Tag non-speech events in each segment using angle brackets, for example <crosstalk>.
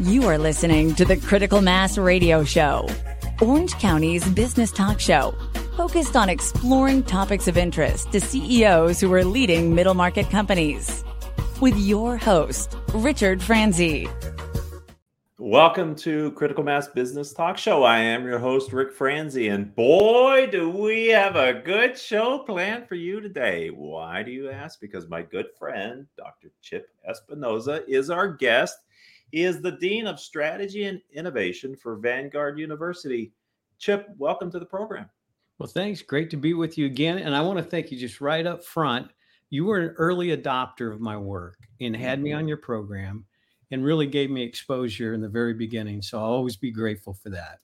You are listening to the Critical Mass Radio Show, Orange County's business talk show, focused on exploring topics of interest to CEOs who are leading middle market companies. With your host, Richard Franzi. Welcome to Critical Mass Business Talk Show. I am your host, Ric Franzi, and boy, do we have a good show planned for you today. Why do you ask? Because my good friend, Dr. Chip Espinoza, is our guest. He is the Dean of Strategy and Innovation for Vanguard University. Chip, welcome to the program. Well, thanks. Great to be with you again. And I want to thank you just right up front. You were an early adopter of my work and had me mm-hmm. on your program and really gave me exposure in the very beginning. So I'll always be grateful for that.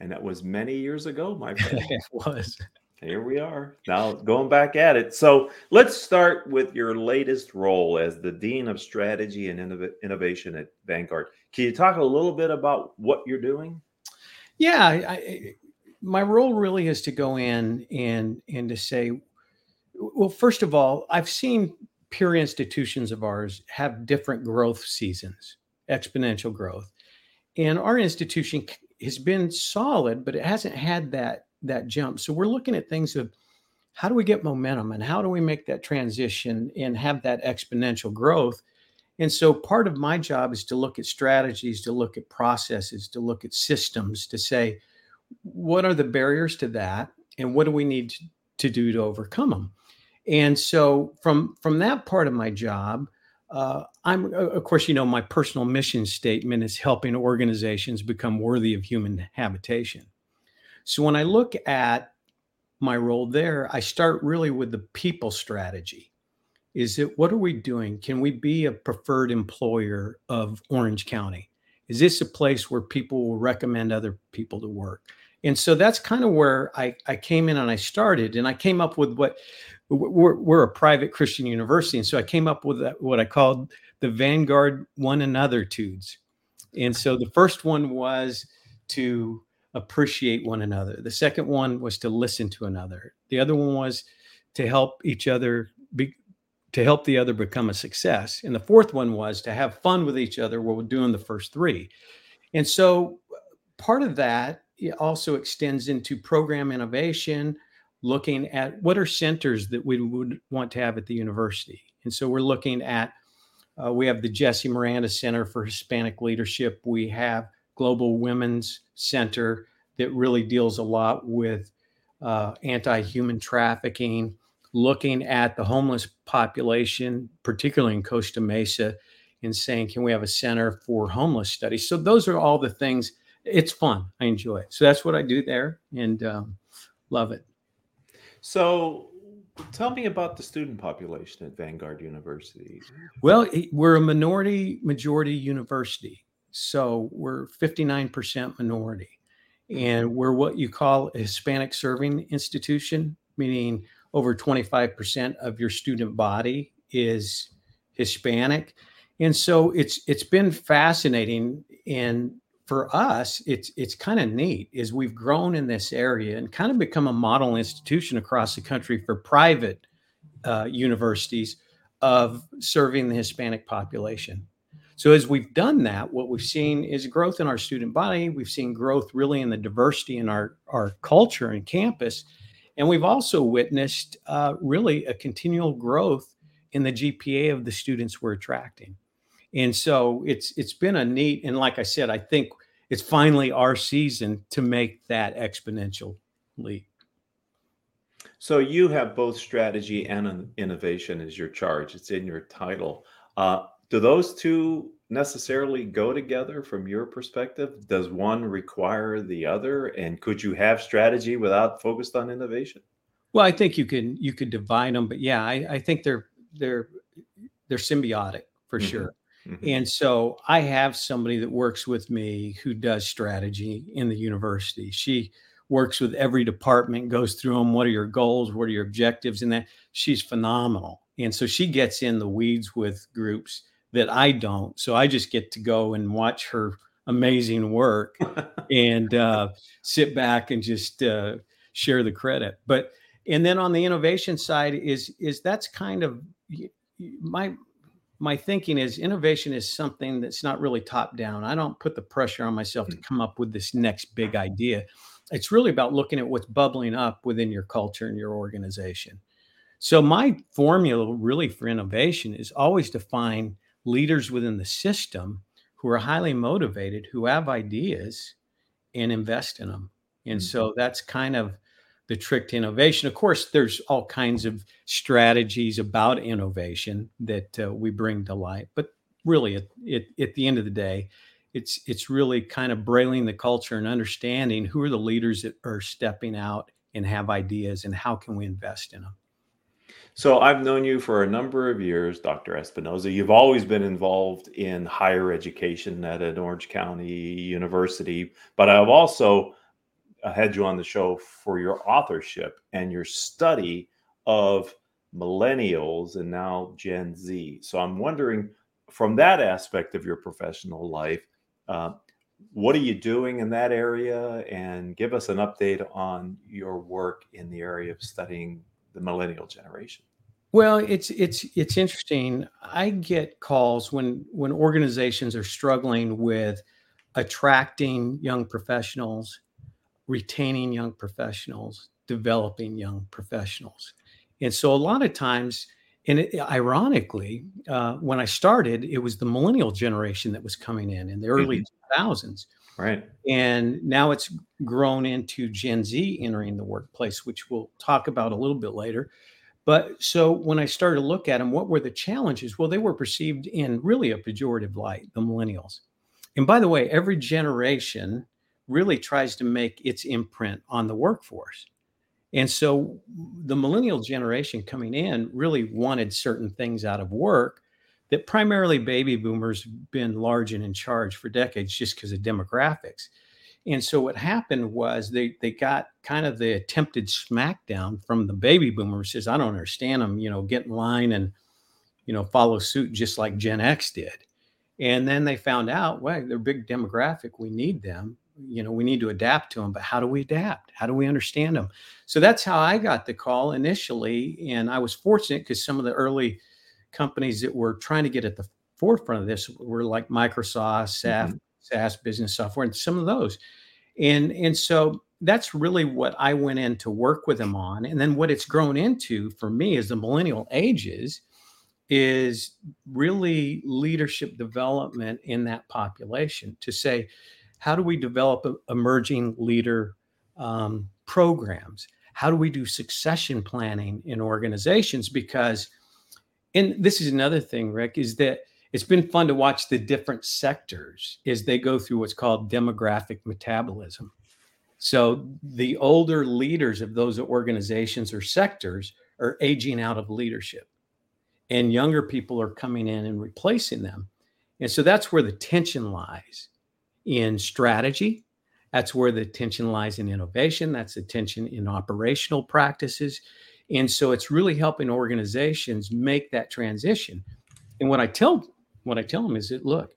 And that was many years ago, my <laughs> friend. it was. Here we are now going back at it. So let's start with your latest role as the Dean of Strategy and Innov- Innovation at Vanguard. Can you talk a little bit about what you're doing? Yeah, I, my role really is to go in and and to say, well, first of all, I've seen peer institutions of ours have different growth seasons, exponential growth. And our institution has been solid, but it hasn't had that that jump. So we're looking at things of how do we get momentum and how do we make that transition and have that exponential growth? And so part of my job is to look at strategies, to look at processes, to look at systems, to say, what are the barriers to that? And what do we need to do to overcome them? And so from from that part of my job, uh, I'm of course you know my personal mission statement is helping organizations become worthy of human habitation. So when I look at my role there, I start really with the people strategy. Is it what are we doing? Can we be a preferred employer of Orange County? Is this a place where people will recommend other people to work? And so that's kind of where I, I came in and I started. And I came up with what we're, we're a private Christian university. And so I came up with what I called the Vanguard one another tudes. And so the first one was to appreciate one another. The second one was to listen to another. The other one was to help each other be, to help the other become a success. And the fourth one was to have fun with each other while we're doing the first three. And so part of that also extends into program innovation, looking at what are centers that we would want to have at the university. And so we're looking at, uh, we have the Jesse Miranda Center for Hispanic Leadership. We have Global Women's Center that really deals a lot with uh, anti human trafficking, looking at the homeless population, particularly in Costa Mesa, and saying, can we have a center for homeless studies? So those are all the things. It's fun. I enjoy it. So that's what I do there and um, love it. So, tell me about the student population at Vanguard University. Well, we're a minority majority university. So, we're 59% minority. And we're what you call a Hispanic serving institution, meaning over 25% of your student body is Hispanic. And so it's it's been fascinating and for us, it's it's kind of neat is we've grown in this area and kind of become a model institution across the country for private uh, universities of serving the Hispanic population. So as we've done that, what we've seen is growth in our student body. We've seen growth really in the diversity in our our culture and campus, and we've also witnessed uh, really a continual growth in the GPA of the students we're attracting. And so it's it's been a neat and like I said, I think it's finally our season to make that exponential leap. So you have both strategy and innovation as your charge. It's in your title. Uh, do those two necessarily go together from your perspective? Does one require the other? And could you have strategy without focused on innovation? Well, I think you can you could divide them, but yeah, I, I think they're they're they're symbiotic for mm-hmm. sure. Mm-hmm. And so I have somebody that works with me who does strategy in the university. She works with every department, goes through them. What are your goals? What are your objectives? And that she's phenomenal. And so she gets in the weeds with groups that I don't. So I just get to go and watch her amazing work <laughs> and uh, sit back and just uh, share the credit. But and then on the innovation side is is that's kind of my my thinking is innovation is something that's not really top down. I don't put the pressure on myself to come up with this next big idea. It's really about looking at what's bubbling up within your culture and your organization. So my formula really for innovation is always to find leaders within the system who are highly motivated, who have ideas and invest in them. And mm-hmm. so that's kind of the trick to innovation. Of course, there's all kinds of strategies about innovation that uh, we bring to light, but really, at, at, at the end of the day, it's it's really kind of brailing the culture and understanding who are the leaders that are stepping out and have ideas, and how can we invest in them. So I've known you for a number of years, Dr. Espinoza. You've always been involved in higher education at an Orange County University, but I've also had you on the show for your authorship and your study of millennials and now Gen Z. So I'm wondering, from that aspect of your professional life, uh, what are you doing in that area? And give us an update on your work in the area of studying the millennial generation. Well, it's it's it's interesting. I get calls when when organizations are struggling with attracting young professionals retaining young professionals, developing young professionals. And so a lot of times, and it, ironically, uh, when I started, it was the millennial generation that was coming in in the early mm-hmm. 2000s. Right. And now it's grown into Gen Z entering the workplace, which we'll talk about a little bit later. But so when I started to look at them, what were the challenges? Well, they were perceived in really a pejorative light, the millennials. And by the way, every generation really tries to make its imprint on the workforce. And so the millennial generation coming in really wanted certain things out of work that primarily baby boomers been large and in charge for decades just because of demographics. And so what happened was they they got kind of the attempted smackdown from the baby boomers says, I don't understand them, you know, get in line and, you know, follow suit just like Gen X did. And then they found out, well, they're big demographic. We need them you know we need to adapt to them but how do we adapt how do we understand them so that's how i got the call initially and i was fortunate because some of the early companies that were trying to get at the forefront of this were like microsoft SAS, mm-hmm. SAS business software and some of those and and so that's really what i went in to work with them on and then what it's grown into for me as the millennial ages is really leadership development in that population to say how do we develop emerging leader um, programs? How do we do succession planning in organizations? Because, and this is another thing, Ric, is that it's been fun to watch the different sectors as they go through what's called demographic metabolism. So the older leaders of those organizations or sectors are aging out of leadership, and younger people are coming in and replacing them. And so that's where the tension lies in strategy. That's where the tension lies in innovation. That's the tension in operational practices. And so it's really helping organizations make that transition. And what I tell what I tell them is that look,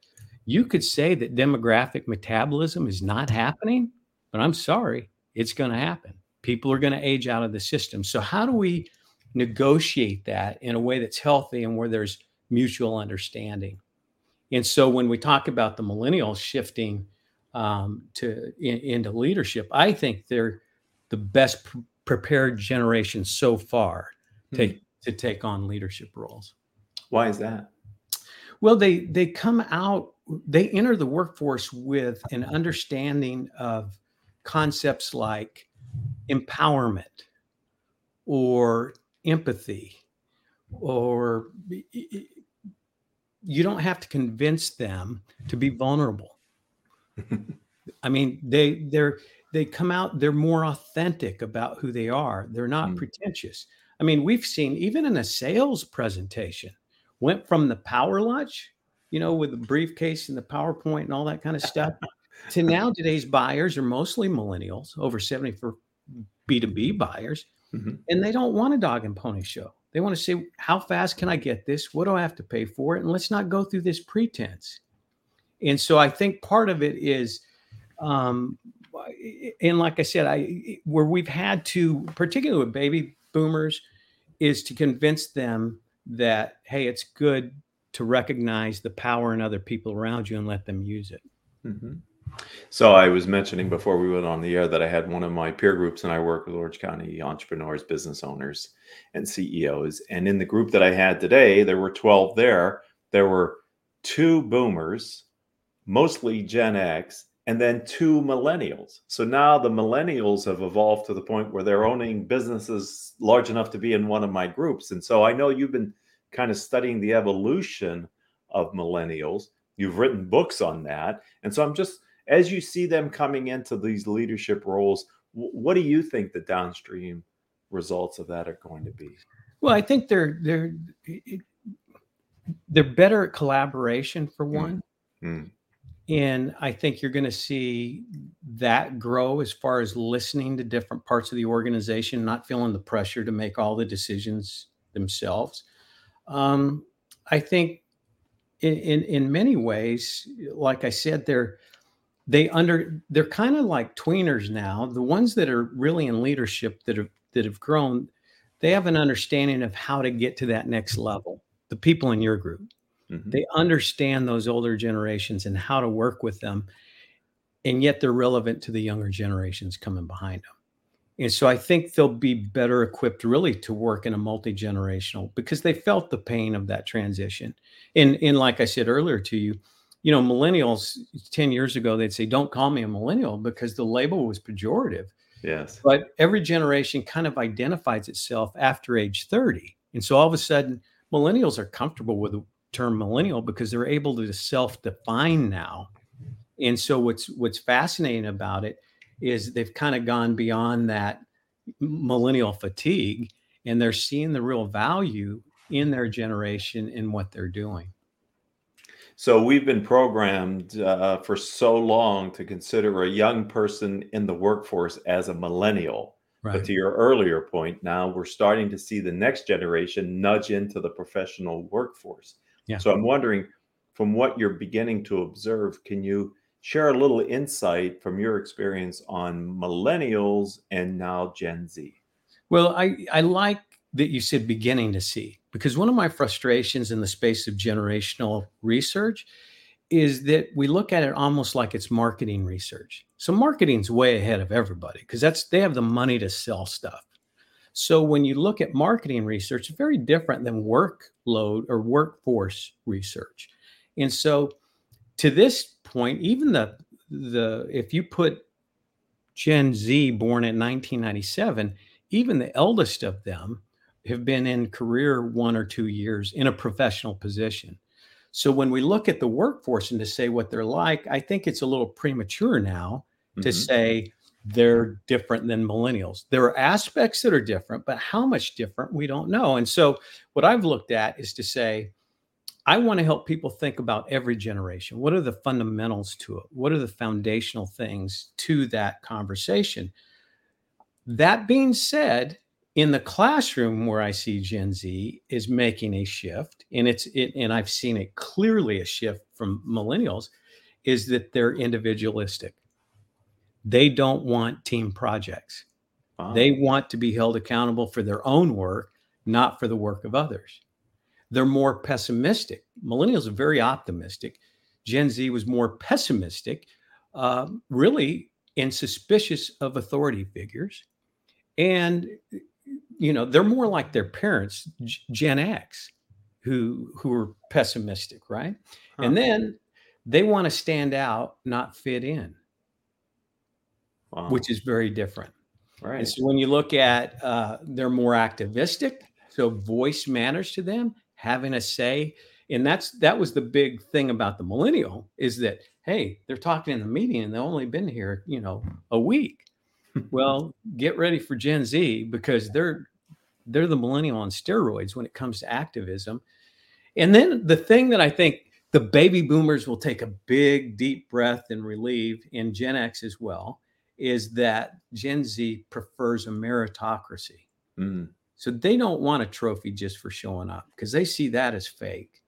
you could say that demographic metabolism is not happening, but I'm sorry, it's going to happen. People are going to age out of the system. So how do we negotiate that in a way that's healthy and where there's mutual understanding? And so when we talk about the millennials shifting um, to in, into leadership, I think they're the best prepared generation so far to, hmm. to take on leadership roles. Why is that? Well, they they come out, they enter the workforce with an understanding of concepts like empowerment or empathy or you don't have to convince them to be vulnerable. <laughs> I mean, they they're they come out, they're more authentic about who they are. They're not mm. pretentious. I mean, we've seen even in a sales presentation, went from the power lunch, you know, with the briefcase and the PowerPoint and all that kind of stuff, to now today's buyers are mostly millennials, over 70 for B2B buyers, mm-hmm. and they don't want a dog and pony show. They want to say, how fast can I get this? What do I have to pay for it? And let's not go through this pretense. And so I think part of it is, um, and like I said, I where we've had to, particularly with baby boomers, is to convince them that hey, it's good to recognize the power in other people around you and let them use it. Mm-hmm. So I was mentioning before we went on the air that I had one of my peer groups, and I work with Orange County entrepreneurs, business owners, and CEOs. And in the group that I had today, there were 12 there. There were two boomers, mostly Gen X, and then two millennials. So now the millennials have evolved to the point where they're owning businesses large enough to be in one of my groups. And so I know you've been kind of studying the evolution of millennials. You've written books on that. And so I'm just, as you see them coming into these leadership roles, what do you think the downstream results of that are going to be? Well, I think they're they're they're better at collaboration for one. Mm. And I think you're going to see that grow as far as listening to different parts of the organization, not feeling the pressure to make all the decisions themselves. Um, I think in, in, in many ways, like I said, they're they under they're kind of like tweeners now. The ones that are really in leadership that have that have grown, they have an understanding of how to get to that next level. The people in your group. Mm-hmm. They understand those older generations and how to work with them. And yet they're relevant to the younger generations coming behind them. And so I think they'll be better equipped really to work in a multi-generational because they felt the pain of that transition. And, and like I said earlier to you, you know, millennials 10 years ago, they'd say, don't call me a millennial because the label was pejorative. Yes. But every generation kind of identifies itself after age 30. And so all of a sudden, millennials are comfortable with term millennial because they're able to self-define now. And so what's what's fascinating about it is they've kind of gone beyond that millennial fatigue and they're seeing the real value in their generation in what they're doing. So we've been programmed uh, for so long to consider a young person in the workforce as a millennial. Right. But to your earlier point, now we're starting to see the next generation nudge into the professional workforce. Yeah. So I'm wondering, from what you're beginning to observe, can you share a little insight from your experience on millennials and now Gen Z? Well, I, I like that you said beginning to see, because one of my frustrations in the space of generational research is that we look at it almost like it's marketing research. So marketing's way ahead of everybody because that's they have the money to sell stuff. So when you look at marketing research, it's very different than workload or workforce research. And so to this point, even the the if you put Gen Z born in 1997, even the eldest of them have been in career one or two years in a professional position. So when we look at the workforce and to say what they're like, I think it's a little premature now mm-hmm. to say they're different than millennials. There are aspects that are different, but how much different, we don't know. And so, what I've looked at is to say, I want to help people think about every generation. What are the fundamentals to it? What are the foundational things to that conversation? That being said, in the classroom where I see Gen Z is making a shift, and it's it, and I've seen it clearly a shift from millennials, is that they're individualistic they don't want team projects. Wow. They want to be held accountable for their own work, not for the work of others. They're more pessimistic. Millennials are very optimistic. Gen Z was more pessimistic, uh, really, and suspicious of authority figures. And, you know, they're more like their parents, Gen X, who, who are pessimistic, right? Huh. And then they want to stand out, not fit in wow. which is very different. Right. And so when you look at, uh, they're more activistic. So voice matters to them, having a say. And that's that was the big thing about the millennial is that hey, they're talking in the meeting and they've only been here, you know, a week. <laughs> well, get ready for Gen Z because they're they're the millennial on steroids when it comes to activism. And then the thing that I think the baby boomers will take a big deep breath and relieve, in Gen X as well, is that Gen Z prefers a meritocracy. Mm. So they don't want a trophy just for showing up because they see that as fake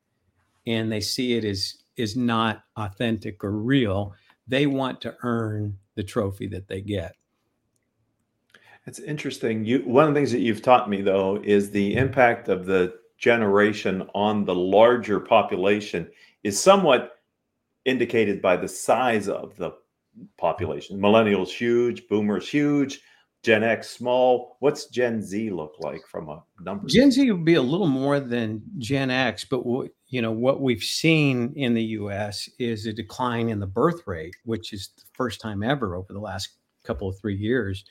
and they see it as is not authentic or real. They want to earn the trophy that they get. It's interesting. You one of the things that you've taught me though is the impact of the generation on the larger population is somewhat indicated by the size of the population. Millennials huge, boomers huge, Gen X small. What's Gen Z look like from a number? Gen Z would be a little more than Gen X, but what you know what we've seen in the U.S. is a decline in the birth rate, which is the first time ever over the last couple of three years.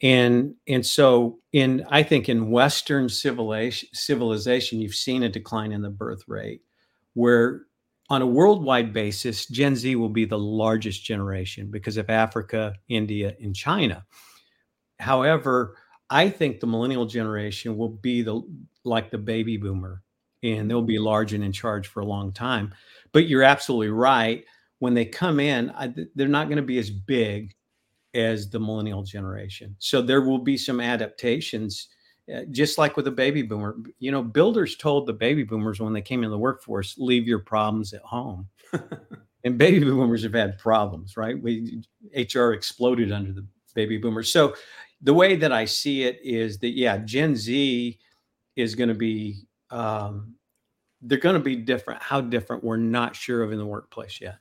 And and so in I think in Western civilization civilization, you've seen a decline in the birth rate, where on a worldwide basis, Gen Z will be the largest generation because of Africa, India, and China. However, I think the millennial generation will be the like the baby boomer, and they'll be large and in charge for a long time. But you're absolutely right. When they come in, I, they're not going to be as big as the millennial generation. So there will be some adaptations, just like with the baby boomer. You know, builders told the baby boomers when they came in the workforce, leave your problems at home. <laughs> and baby boomers have had problems, right? We HR exploded under the baby boomers. So the way that I see it is that yeah, Gen Z is going to be um, they're going to be different. How different we're not sure of in the workplace yet.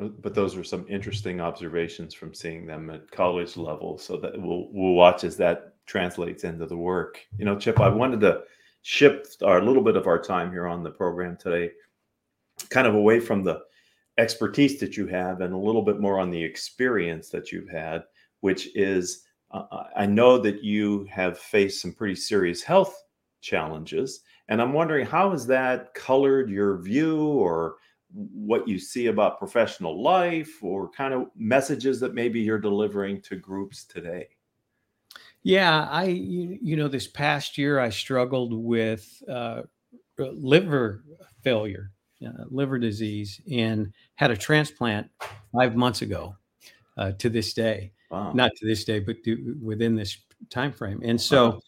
Uh, but those are some interesting observations from seeing them at college level. So that we'll we'll watch as that translates into the work. You know, Chip, I wanted to shift our little bit of our time here on the program today, kind of away from the expertise that you have and a little bit more on the experience that you've had, which is uh, I know that you have faced some pretty serious health challenges, and I'm wondering how has that colored your view or what you see about professional life or kind of messages that maybe you're delivering to groups today? Yeah, I you, you know this past year I struggled with uh, liver failure, uh, liver disease, and had a transplant five months ago. Uh, to this day, wow. not to this day, but to, within this time frame. And so, wow.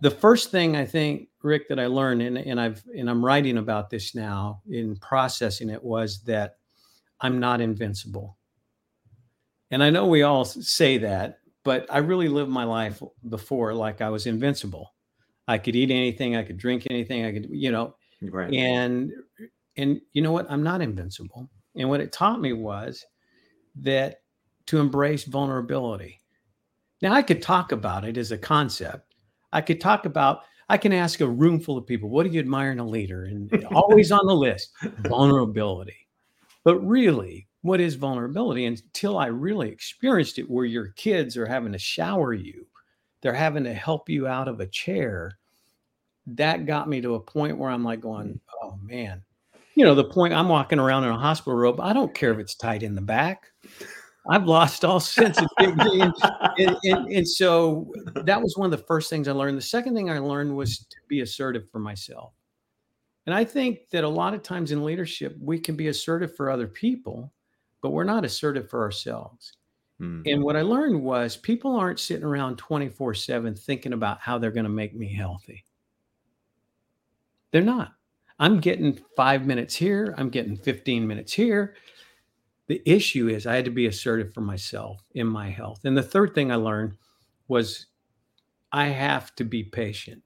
the first thing I think Ric, that I learned, and, and I've and I'm writing about this now in processing it, was that I'm not invincible. And I know we all say that, but I really lived my life before like I was invincible. I could eat anything, I could drink anything, I could, you know, right. and and you know what? I'm not invincible. And what it taught me was that to embrace vulnerability. Now I could talk about it as a concept. I could talk about I can ask a room full of people, what do you admire in a leader? And <laughs> always on the list, vulnerability. But really, what is vulnerability? Until I really experienced it, where your kids are having to shower you, they're having to help you out of a chair. That got me to a point where I'm like going, mm. oh man, you know, the point I'm walking around in a hospital robe, I don't care if it's tight in the back. I've lost all sense of dignity. And, and, and, and, so that was one of the first things I learned. The second thing I learned was to be assertive for myself. And I think that a lot of times in leadership, we can be assertive for other people, but we're not assertive for ourselves. Hmm. And what I learned was people aren't sitting around 24 7 thinking about how they're going to make me healthy. They're not. I'm getting five minutes here, I'm getting 15 minutes here. The issue is I had to be assertive for myself in my health. And the third thing I learned was I have to be patient.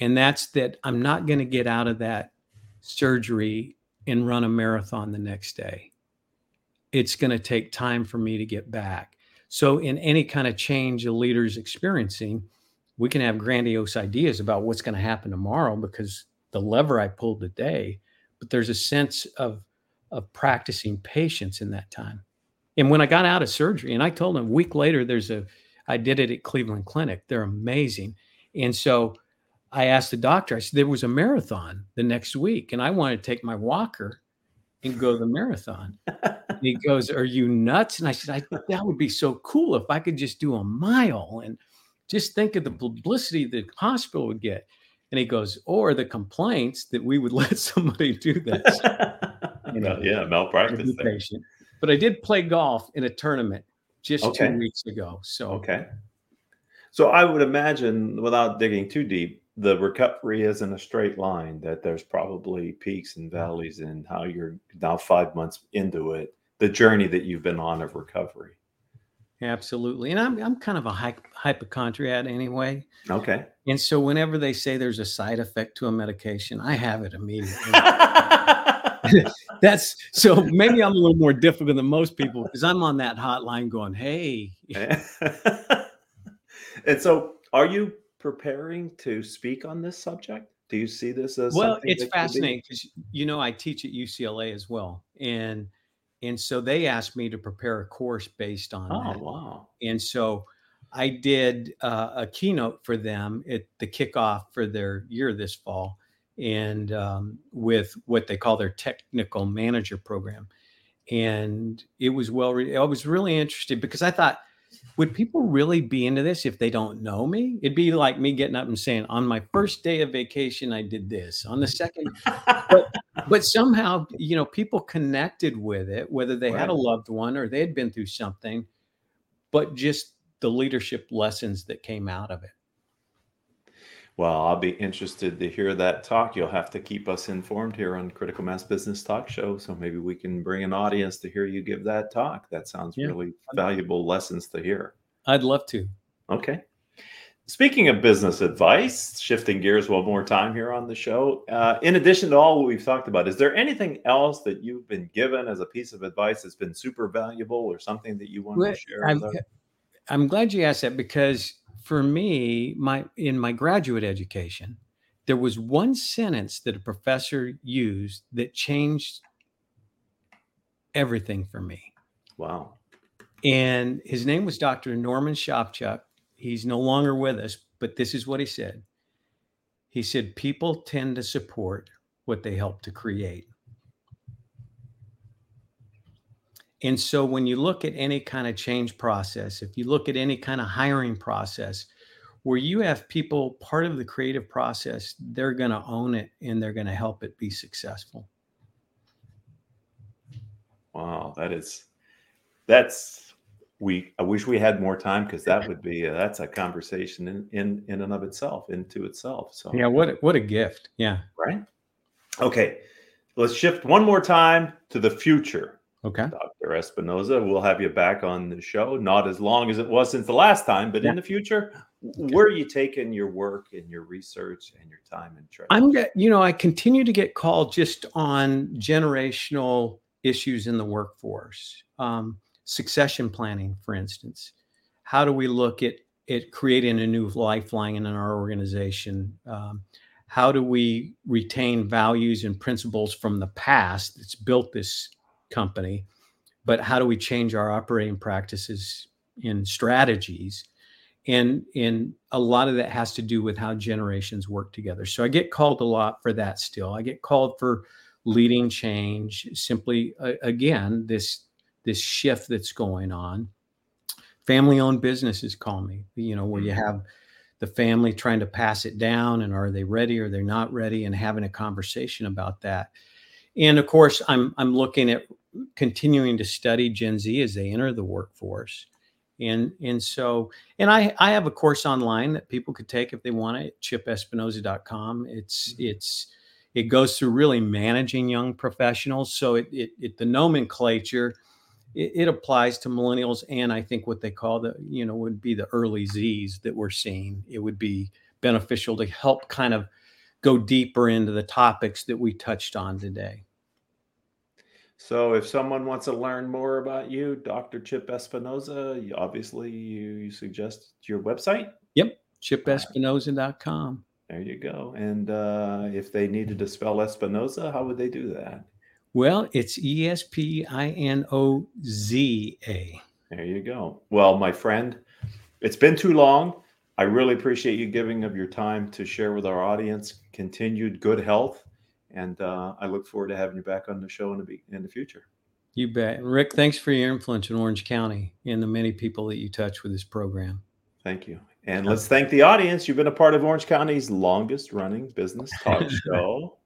And that's that I'm not going to get out of that surgery and run a marathon the next day. It's going to take time for me to get back. So, in any kind of change a leader's experiencing, we can have grandiose ideas about what's going to happen tomorrow because the lever I pulled today, but there's a sense of of practicing patience in that time. And when I got out of surgery, and I told him a week later, there's a, I did it at Cleveland Clinic. They're amazing. And so I asked the doctor, I said, there was a marathon the next week, and I wanted to take my walker and go the marathon. he <laughs> goes, Are you nuts? And I said, I that would be so cool if I could just do a mile and just think of the publicity the hospital would get. And he goes, Or the complaints that we would <laughs> let somebody do this you know, <laughs> yeah, malpractice. Patient. But I did play golf in a tournament just okay. two weeks ago. So okay. So I would imagine, without digging too deep, the recovery isn't a straight line. That there's probably peaks and valleys in how you're now five months into it, the journey that you've been on of recovery. Absolutely. And I'm, I'm kind of a hy- hypochondriac anyway. Okay. And so whenever they say there's a side effect to a medication, I have it immediately. <laughs> <laughs> That's so maybe I'm a little more difficult than most people because I'm on that hotline going, hey. <laughs> and so are you preparing to speak on this subject? Do you see this as well? It's fascinating because you know I teach at UCLA as well, and and so they asked me to prepare a course based on oh that. wow! And so I did uh, a keynote for them at the kickoff for their year this fall, and um, with what they call their technical manager program, and it was well. Re- I was really interested because I thought would people really be into this if they don't know me? It'd be like me getting up and saying, on my first day of vacation, I did this. On the second, <laughs> but but somehow, you know, people connected with it, whether they right. had a loved one or they had been through something, but just the leadership lessons that came out of it. Well, I'll be interested to hear that talk. You'll have to keep us informed here on Critical Mass Business Talk Show. So maybe we can bring an audience to hear you give that talk. That sounds yeah. really valuable lessons to hear. I'd love to. Okay. Speaking of business advice, shifting gears one more time here on the show. Uh, in addition to all what we've talked about, is there anything else that you've been given as a piece of advice that's been super valuable or something that you want well, to share? I'm, I'm glad you asked that because for me, my in my graduate education, there was one sentence that a professor used that changed everything for me. Wow. And his name was Dr. Norman Shawchuck. He's no longer with us, but this is what he said. He said, People tend to support what they help to create. And so when you look at any kind of change process, if you look at any kind of hiring process, where you have people part of the creative process, they're going to own it and they're going to help it be successful. Wow, that is that's we I wish we had more time because that would be a, that's a conversation in, in in and of itself into itself. So yeah, what what a gift. Yeah. Right. Okay. Let's shift one more time to the future. Okay. Dr. Espinoza, we'll have you back on the show. Not as long as it was since the last time, but yeah. in the future, where are you taking your work and your research and your time and training? I'm, you know, I continue to get called just on generational issues in the workforce, um, succession planning, for instance. How do we look at at creating a new lifeline in our organization? Um, how do we retain values and principles from the past that's built this company, but how do we change our operating practices and strategies? And, and a lot of that has to do with how generations work together. So I get called a lot for that still. I get called for leading change, simply, uh, again, this, this shift that's going on. Family owned businesses call me, you know, where you mm-hmm. have the family trying to pass it down and are they ready or they're not ready and having a conversation about that and of course i'm i'm looking at continuing to study Gen Z as they enter the workforce. And and so and I I have a course online that people could take if they want it, chipespinoza.com. It's mm-hmm. it's it goes through really managing young professionals. So it it, it the nomenclature it, it, applies to millennials and I think what they call the you know would be the early Z's that we're seeing. It would be beneficial to help kind of go deeper into the topics that we touched on today. So, if someone wants to learn more about you, Dr. Chip Espinoza, you, obviously you, you suggest your website. Yep, chipespinoza.com. There you go. And uh, if they needed to spell Espinoza, how would they do that? Well, it's E S P I N O Z A. There you go. Well, my friend, it's been too long. I really appreciate you giving of your time to share with our audience. Continued good health and uh, I look forward to having you back on the show in the in the future. You bet, Ric. Thanks for your influence in Orange County and the many people that you touch with this program. Thank you, and let's thank the audience. You've been a part of Orange County's longest running business talk <laughs> show.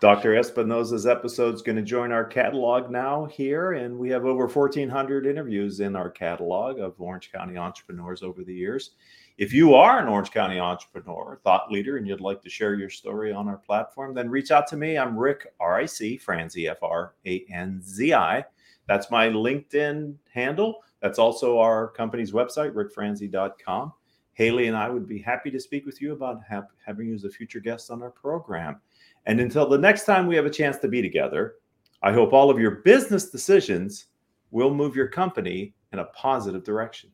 Dr. Espinoza's episode is going to join our catalog now here, and we have over 1,400 interviews in our catalog of Orange County entrepreneurs over the years. If you are an Orange County entrepreneur, thought leader, and you'd like to share your story on our platform, then reach out to me. I'm Ric, R I C, Franzi, F R A N Z I. That's my LinkedIn handle. That's also our company's website, ricfranzi.com. Haley and I would be happy to speak with you about have, having you as a future guest on our program. And until the next time we have a chance to be together, I hope all of your business decisions will move your company in a positive direction.